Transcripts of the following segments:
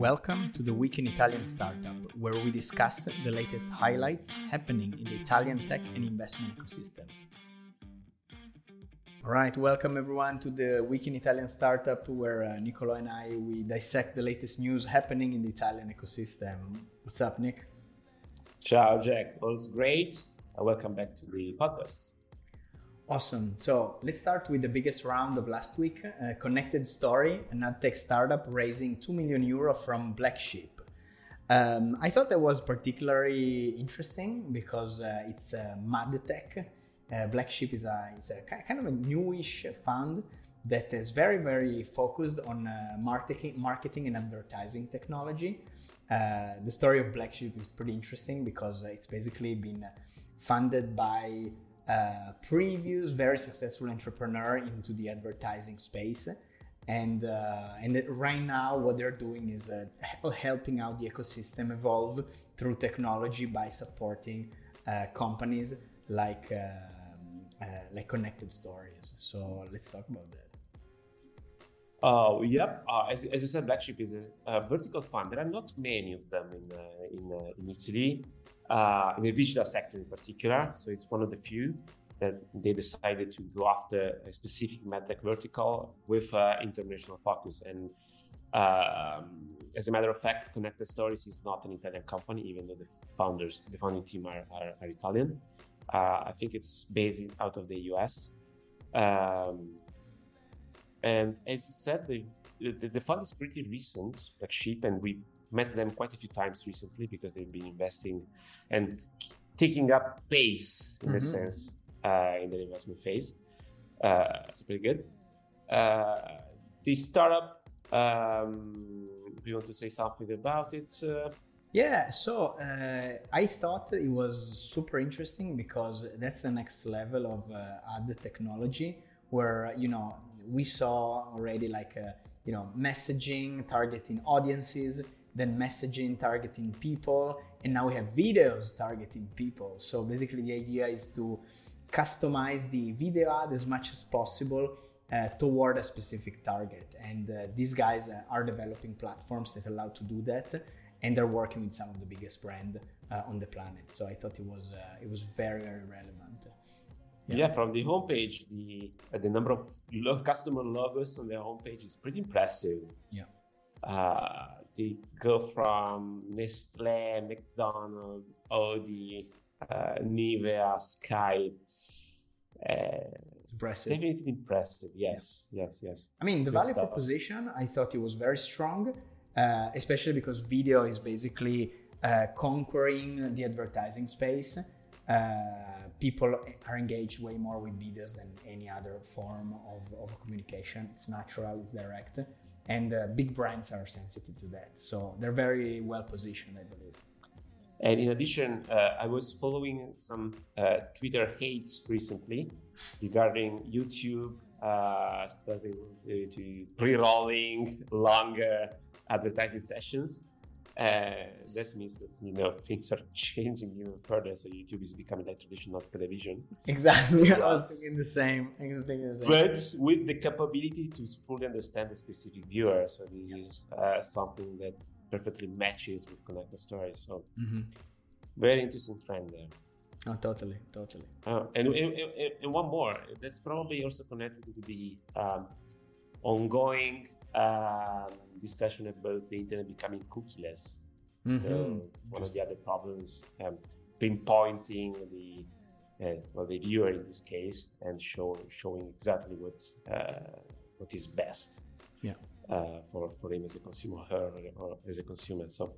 Welcome to the Week in Italian Startup, where we discuss the latest highlights happening in the Italian tech and investment ecosystem. All right, welcome everyone to the Week in Italian Startup, where uh, Nicolo and I we dissect the latest news happening in the Italian ecosystem. What's up, Nick? Ciao, Jack. All's great. Welcome back to the podcast. Awesome. So let's start with the biggest round of last week. Uh, Connected Story, ad tech startup raising 2 million euro from Black Sheep. Um, I thought that was particularly interesting because uh, it's a mad tech. Uh, Black Sheep is a, is a kind of a newish fund that is very, very focused on uh, marketing, marketing and advertising technology. Uh, the story of Black Sheep is pretty interesting because it's basically been funded by previous very successful entrepreneur into the advertising space. And uh, and right now what they're doing is uh, helping out the ecosystem evolve through technology by supporting uh, companies like um, uh, like connected stories. So let's talk about that Oh, yep. Uh, as, as you said, Black Sheep is a, a, vertical fund. There are not many of them in uh, in, uh, in Italy uh, in the digital sector in particular. So it's one of the few that they decided to go after a specific medtech vertical with uh, international focus. And um, as a matter of fact, Connected Stories is not an Italian company, even though the founders, the founding team are, are, are Italian. Uh, I think it's based out of the US. Um, and as you said, the, the, the fund is pretty recent, Black Sheep, and we met them quite a few times recently because they've been investing and taking up pace in mm-hmm. a sense uh, in the investment phase. Uh, it's pretty good. Uh, the startup, um, you want to say something about it? Uh? Yeah, so uh, I thought it was super interesting because that's the next level of uh, ad technology where, you know, we saw already like, you know, messaging, targeting audiences, then messaging targeting people and now we have videos targeting people. So basically the idea is to customize the video ad as much as possible uh, toward a specific target. And uh, these guys uh, are developing platforms that allow to do that and they're working with some of the biggest brand uh, on the planet. So i thought it was uh, it was very very relevant yeah. yeah, from the homepage, the uh, the number of lo- customer logos on their homepage is pretty impressive. Yeah, they go from Nestle, McDonald's, Audi, uh, Nivea, Sky. Uh, impressive. Definitely impressive. Yes, yeah. yes, yes. I mean, the Good value stuff. proposition, I thought it was very strong, uh, especially because video is basically uh, conquering the advertising space. Uh, people are engaged way more with videos than any other form of, of communication. It's natural, it's direct and uh, big brands are sensitive to that. So they're very well positioned, I believe. And in addition, uh, I was following some uh, Twitter hates recently regarding YouTube uh, starting to, to pre-rolling longer advertising sessions. Uh, that means that you know things are changing even further. So YouTube is becoming like traditional television. Exactly, I was thinking the same. I was thinking the same. But with the capability to fully understand the specific viewer, so this is uh, something that perfectly matches with connected stories. So mm-hmm. very interesting trend there. Oh, totally, totally. Uh, and, and, and, one more. That's probably also connected to the um, ongoing um, discussion about the internet becoming cookieless. Mm-hmm. So one of the other problems, um, pinpointing the uh, well, the viewer in this case, and show, showing exactly what uh, what is best. Yeah. Uh, for for him as a consumer, her or as a consumer. So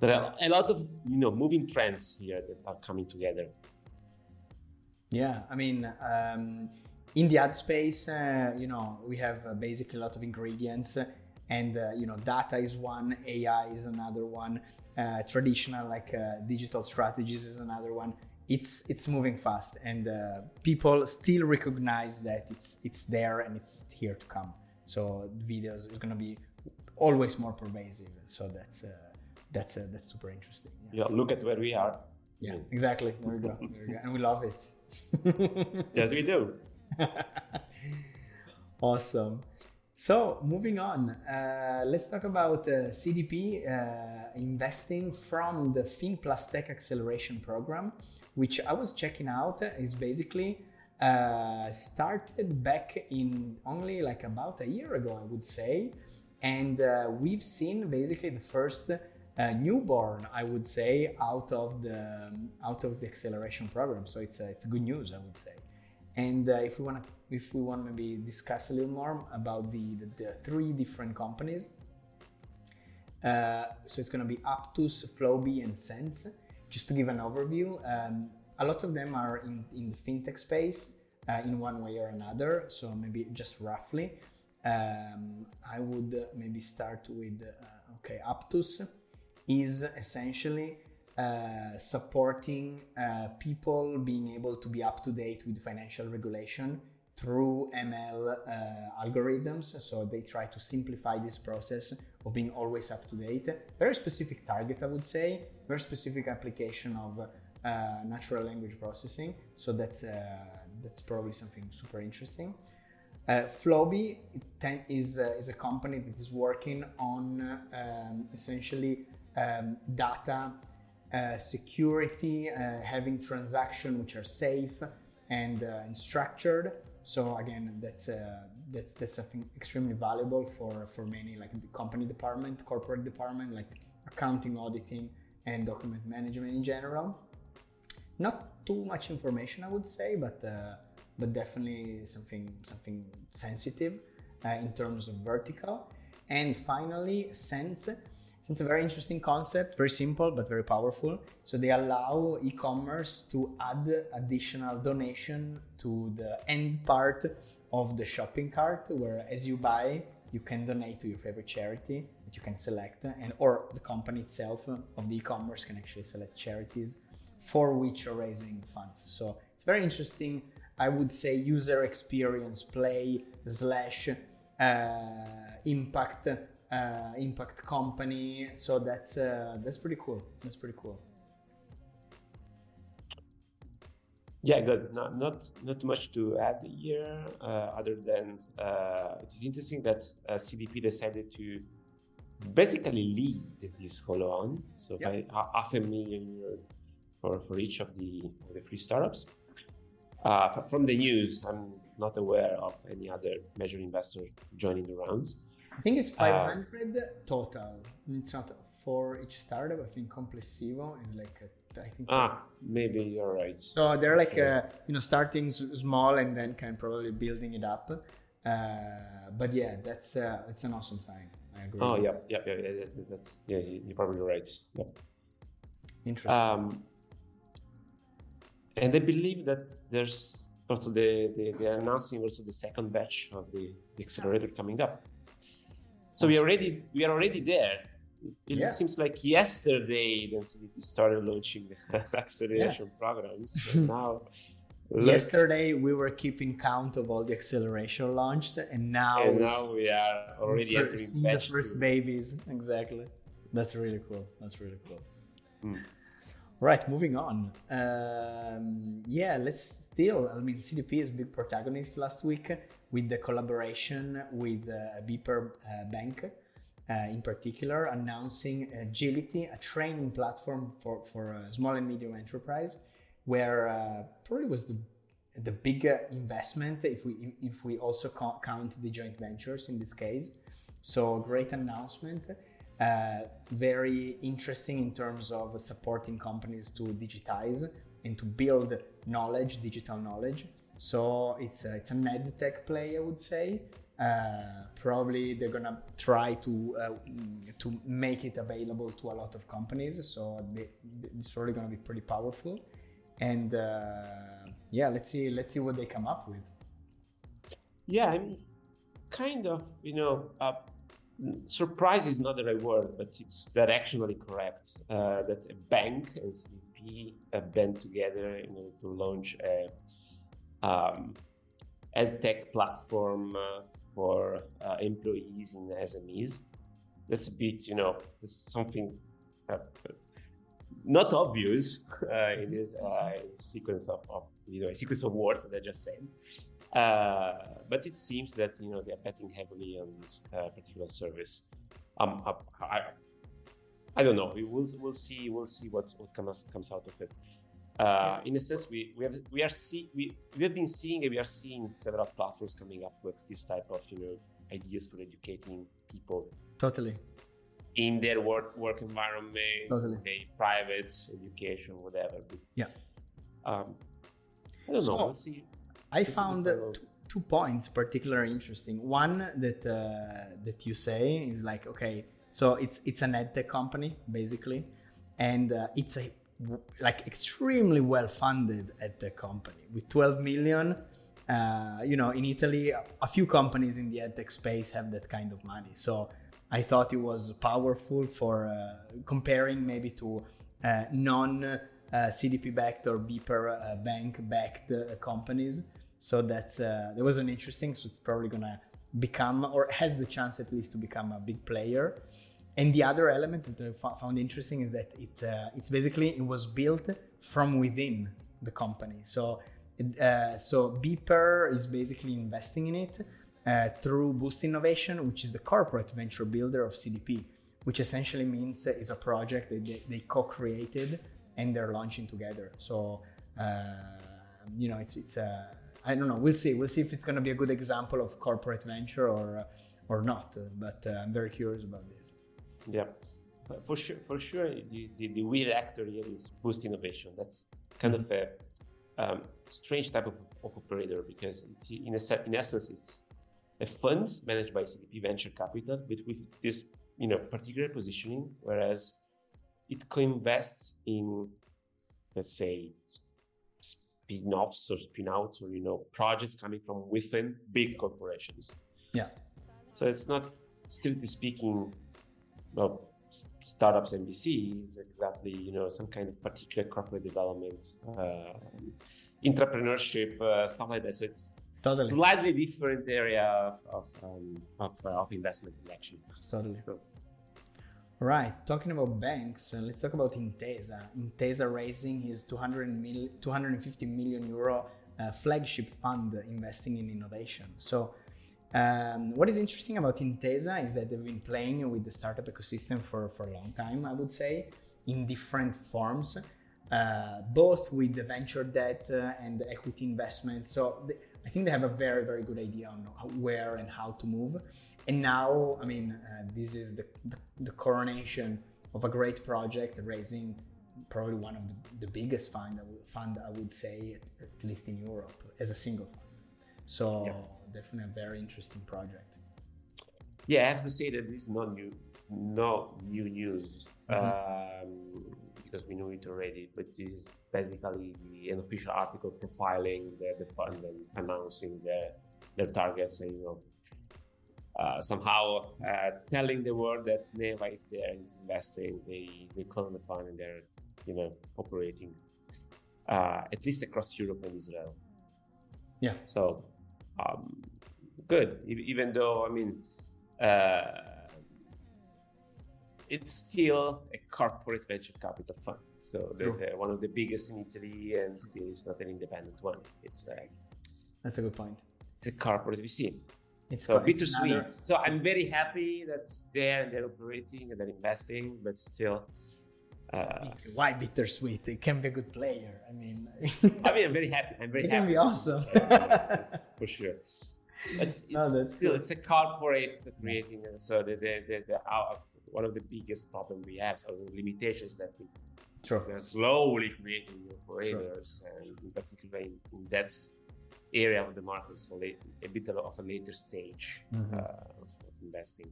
there are a lot of you know moving trends here that are coming together. Yeah, I mean. Um, in the ad space, uh, you know, we have uh, basically a lot of ingredients and uh, you know data is one ai is another one uh, traditional like uh, digital strategies is another one it's it's moving fast and uh, people still recognize that it's it's there and it's here to come so videos is going to be always more pervasive so that's uh, that's uh, that's super interesting yeah. yeah. look at where we are yeah exactly there we go, there we go. and we love it yes we do awesome So moving on, uh, let's talk about uh, CDP uh, investing from the Fin Plus Tech Acceleration Program, which I was checking out. Is basically uh, started back in only like about a year ago, I would say, and uh, we've seen basically the first uh, newborn, I would say, out of the out of the acceleration program. So it's it's good news, I would say. And if we want to if we want maybe discuss a little more about the, the, the three different companies. Uh, so it's going to be Aptus, Flowbe, and Cents. Just to give an overview, um, a lot of them are in, in the fintech space uh, in one way or another. So maybe just roughly, um, I would maybe start with uh, okay, Aptus is essentially uh, supporting uh, people being able to be up to date with financial regulation through ML uh, algorithms. So they try to simplify this process of being always up to date. Very specific target, I would say. Very specific application of uh, natural language processing. So that's uh, that's probably something super interesting. Uh, Flowbe is uh, is a company that is working on um, essentially um, data uh, security, having transactions which are safe and, and structured so again, that's uh, that's that's something extremely valuable for for many like the company department, corporate department, like accounting, auditing, and document management in general. Not too much information, I would say, but uh, but definitely something something sensitive uh, in terms of vertical. And finally, Cents it's a very interesting concept, very simple but very powerful. So they allow e-commerce to add additional donation to the end part of the shopping cart, where as you buy, you can donate to your favorite charity that you can select, and or the company itself of the e-commerce can actually select charities for which you're raising funds. So it's very interesting. I would say user experience play slash uh, impact uh, impact company. So that's uh, that's pretty cool. That's pretty cool. Yeah, good. Not not not much to add here, uh, other than uh, it is interesting that uh, CDP decided to basically lead this follow-on. So yep. by half a million for for each of the of the free startups. Uh, from the news, I'm not aware of any other major investor joining the rounds. I think it's 500 uh, total. It's not for each startup. I think Complessivo is like a, I think. Ah, maybe you're right. So they're like uh, you know starting small and then kind of probably building it up. Uh, but yeah, that's uh, that's an awesome sign. I agree. Oh yeah, yeah, yeah, yeah, That's yeah, you're probably right. Yep. Interesting. Um, and I believe that there's also the, the they're announcing also the second batch of the, the accelerator coming up. So we already we are already there. It yeah. seems like yesterday CDP started launching the acceleration yeah. programs. So now Yesterday we were keeping count of all the acceleration launched, and now and now we are already entering the first two. babies. Exactly. That's really cool. That's really cool. Mm. Right, moving on. Um, yeah, let's still. I mean, CDP is a big protagonist last week with the collaboration with uh, BPER uh, Bank, uh, in particular, announcing Agility, a training platform for for small and medium enterprise, where uh, probably was the the bigger investment if we if we also count the joint ventures in this case. So great announcement. Uh, very interesting in terms of supporting companies to digitize and to build knowledge, digital knowledge. So it's a, it's a med tech play, I would say. Uh, probably they're gonna try to uh, to make it available to a lot of companies. So they, it's really gonna be pretty powerful. And uh, yeah, let's see let's see what they come up with. Yeah, I'm kind of you know surprise is not the right word, but it's directionally correct uh, that a bank and CDP have been together in order to launch a um, ed tech platform uh, for uh, employees in SMEs. That's a bit, you know, that's something uh, not obvious uh, in this uh, sequence of, of, you know, a sequence of words that I just said. But it seems that you know they're betting heavily on this uh, particular service. Um, I, I don't know. We will we'll see we'll see what, what comes comes out of it. Uh, in a sense, we we have we are see we, we have been seeing and we are seeing several platforms coming up with this type of you know ideas for educating people. Totally. In their work work environment, totally. their private education, whatever. Yeah. Um, I don't know. we'll see. I found two, points particularly interesting. One that uh, that you say is like okay, so it's it's an edtech company basically, and uh, it's a like extremely well funded edtech company with 12 million. Uh, you know, in Italy, a few companies in the edtech space have that kind of money. So I thought it was powerful for uh, comparing maybe to uh, non uh, CDP backed or BPER uh, bank backed companies. So that's that was an interesting. So it's probably gonna become or has the chance at least to become a big player. And the other element that I found interesting is that it uh, it's basically it was built from within the company. So uh, so BPER is basically investing in it uh, through Boost Innovation, which is the corporate venture builder of CDP, which essentially means is a project that they, they co-created and they're launching together. So uh, you know it's it's a I don't know. We'll see. We'll see if it's going to be a good example of corporate venture or or not. But uh, I'm very curious about this. Yeah, for sure. For sure, the, the, the real actor here is Boost Innovation. That's kind mm-hmm. of a um, strange type of, of operator because in, a, in essence, it's a fund managed by CDP Venture Capital, but with this you know particular positioning, whereas it co-invests in, let's say, spin-offs or spin-outs or you know projects coming from within big corporations. Yeah. So it's not, strictly speaking, well, startups and VCs exactly you know some kind of particular corporate development, uh, entrepreneurship, uh, stuff like that. So it's totally. slightly different area of of, um, of, uh, of investment actually. Totally. So, Right, talking about banks, uh, let's talk about Intesa. Intesa raising his 200 mil, 250 million euro uh, flagship fund investing in innovation. So, um, what is interesting about Intesa is that they've been playing with the startup ecosystem for, for a long time, I would say, in different forms, uh, both with the venture debt uh, and the equity investment. So, I think they have a very, very good idea on where and how to move. And now, I mean, uh, this is the, the, the, coronation of a great project, raising probably one of the, the biggest fund, fund, I would say, at, least in Europe, as a single fund. So yeah. definitely a very interesting project. Yeah, I have to say that this is not new, not new news mm-hmm. um, because we knew it already. But this is basically an official article profiling the, the fund and announcing their their targets and you know uh, somehow uh, telling the world that Neva is there, is investing, they they close the fund and they're you know operating uh, at least across Europe and Israel. Yeah. So um, good, even though I mean uh, it's still a corporate venture capital fund. So they're, they're, one of the biggest in Italy, and still it's not an independent one. It's like that's a good point. It's a corporate VC. It's so bittersweet. Another... So I'm very happy that's there and they're operating and they're investing, but still. Uh, Why bittersweet? It can be a good player. I mean, I mean, I'm very happy. I'm very it happy. can be awesome. for sure. It's, it's no, still it's a corporate creating. and So the the, the, the uh, one of the biggest problems we have, so the limitations that we True. They're slowly creating new operators, True. and in particular in, in that area of the market, so late, a bit of a later stage mm-hmm. uh, of investing.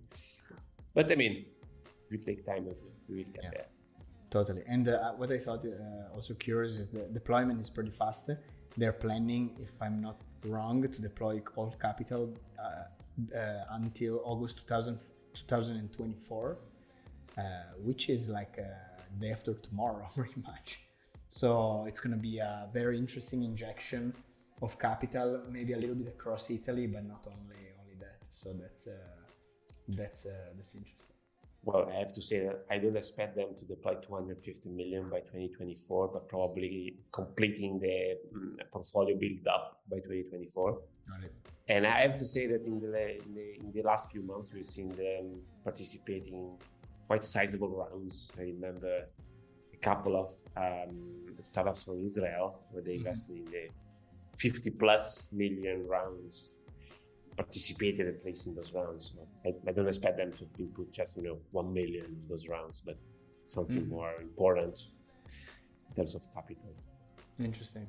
But I mean, it will take time. We will get yeah. there. Totally. And uh, what I thought uh, also curious is the deployment is pretty fast. They're planning, if I'm not wrong, to deploy all capital uh, uh, until August 2000, 2024, uh, which is like day after tomorrow, pretty much. So it's going to be a very interesting injection of capital, maybe a little bit across Italy, but not only only that. So that's uh, that's uh, that's interesting. Well, I have to say that I don't expect them to deploy 250 million by 2024, but probably completing the mm, portfolio build up by 2024. Got it. and I have to say that in the, in the, in the last few months, we've seen them participating in quite sizable rounds. I remember a couple of um, startups from Israel where they mm-hmm. invested mm-hmm. in the 50 plus million rounds participated at least in those rounds. I, I, don't expect them to input just you know one million in those rounds, but something mm. more important in terms of capital. Interesting.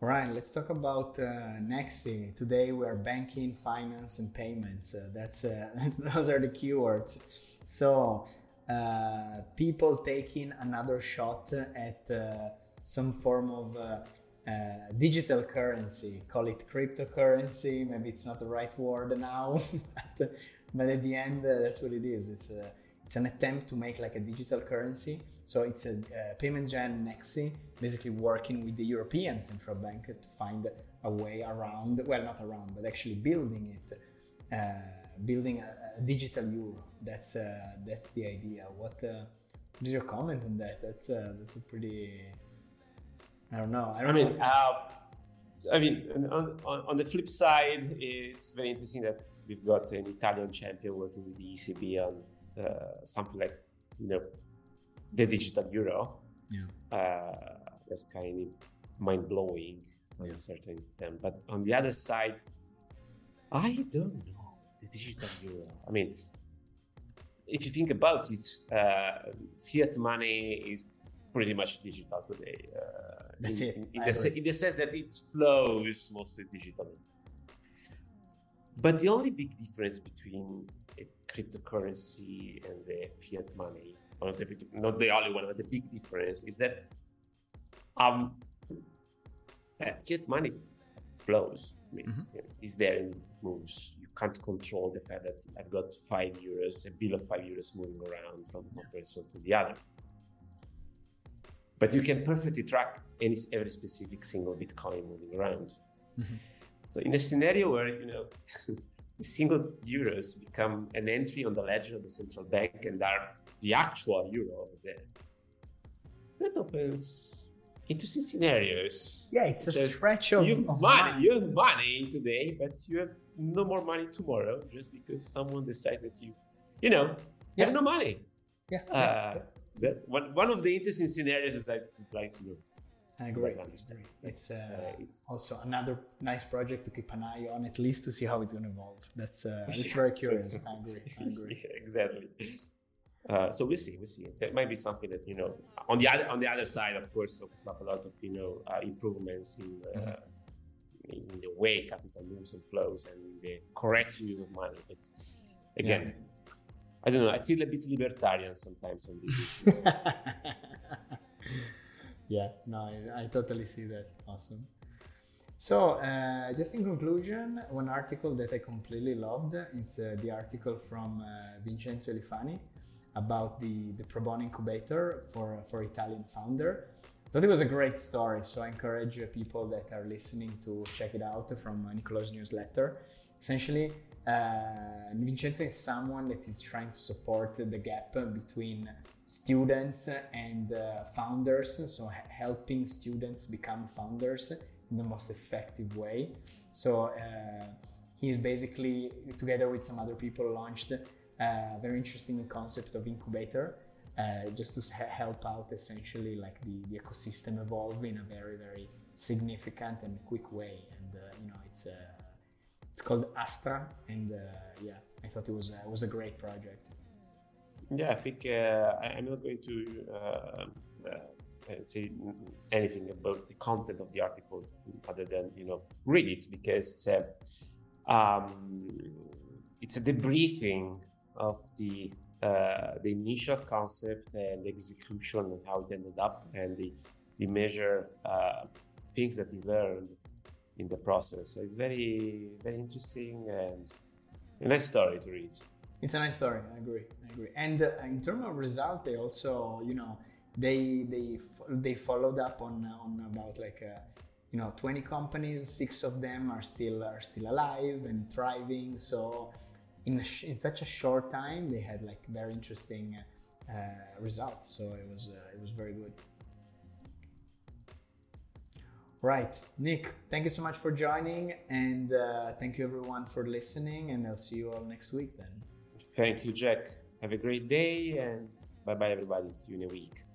All right, let's talk about uh, Nexi. Today we are banking, finance, and payments. Uh, that's uh, those are the keywords. So uh, people taking another shot at uh, some form of uh, uh, digital currency, call it cryptocurrency. Maybe it's not the right word now, but, but, at the end, uh, that's what it is. It's a, it's an attempt to make like a digital currency. So it's a uh, payment gen Nexi, basically working with the European Central Bank to find a way around, well, not around, but actually building it, uh, building a, a, digital euro. That's uh, that's the idea. What, what is your comment on that? That's that's a pretty I don't know. I don't I know. Mean, uh, I mean, on, on, on, the flip side, it's very interesting that we've got an Italian champion working with the ECB on uh, something like, you know, the digital euro. Yeah. Uh, that's kind of mind blowing on yeah. a certain extent. But on the other side, I don't know the digital euro. I mean, if you think about it, uh, fiat money is pretty much digital today. Uh, That's in, it. In, the, in, the, sense that it flows mostly digitally. But the only big difference between a cryptocurrency and the fiat money, not the, not the only one, but the big difference is that um, fiat money flows. I mean, mm-hmm. you know, is there and moves. You can't control the fact that I've got five euros, a bill of five euros moving around from one person to the other. But you can perfectly track any every specific single Bitcoin moving around. Mm-hmm. So in a scenario where you know single euros become an entry on the ledger of the central bank and are the actual euro over there, that opens interesting scenarios. Yeah, it's a stretch of, you of money. You have money today, but you have no more money tomorrow just because someone decided that you, you know, yeah. have no money. Yeah. Uh, that one, one of the interesting scenarios that I would like to I agree. understand. It's, uh, uh, it's also another nice project to keep an eye on, at least to see how it's going to evolve. That's uh, it's yes. very curious. I agree. I agree. yeah, exactly. Uh, so we'll see. We'll see. There might be something that you know. On the other on the other side, of course, opens up a lot of you know uh, improvements in, uh, mm-hmm. in the way capital moves and flows and the correct use of money. But again. Yeah I don't know. I feel a bit libertarian sometimes on this. yeah, no, I, I, totally see that. Awesome. So, uh, just in conclusion, one article that I completely loved it's uh, the article from uh, Vincenzo Elifani about the, the Pro Bono incubator for, for Italian founder. I thought it was a great story, so I encourage people that are listening to check it out from Nicolo's newsletter. Essentially, uh, Vincenzo is someone that is trying to support the gap between students and uh, founders, so helping students become founders in the most effective way. So uh, he is basically, together with some other people, launched a very interesting concept of incubator. Uh, just to help out essentially like the, the ecosystem evolve in a very very significant and quick way and uh, you know it's uh, it's called Astra, and uh, yeah, I thought it was uh, was a great project. Yeah, I think uh, I'm not going to say anything about the content of the article other than you know read it because it's a um, it's a debriefing of the uh, the initial concept and execution and how it ended up and the the measure uh, things that we learned in the process. So it's very, very interesting and a nice story to read. It's a nice story. I agree. I agree. And uh, in terms of result, they also, you know, they they they followed up on on about like uh, you know 20 companies. Six of them are still are still alive and thriving. So in sh- in such a short time, they had like very interesting uh, results. So it was uh, it was very good. Right. Nick, thank you so much for joining. And uh, thank you everyone for listening. And I'll see you all next week then. Thank you, Jack. Have a great day and bye bye, everybody. See you in a week.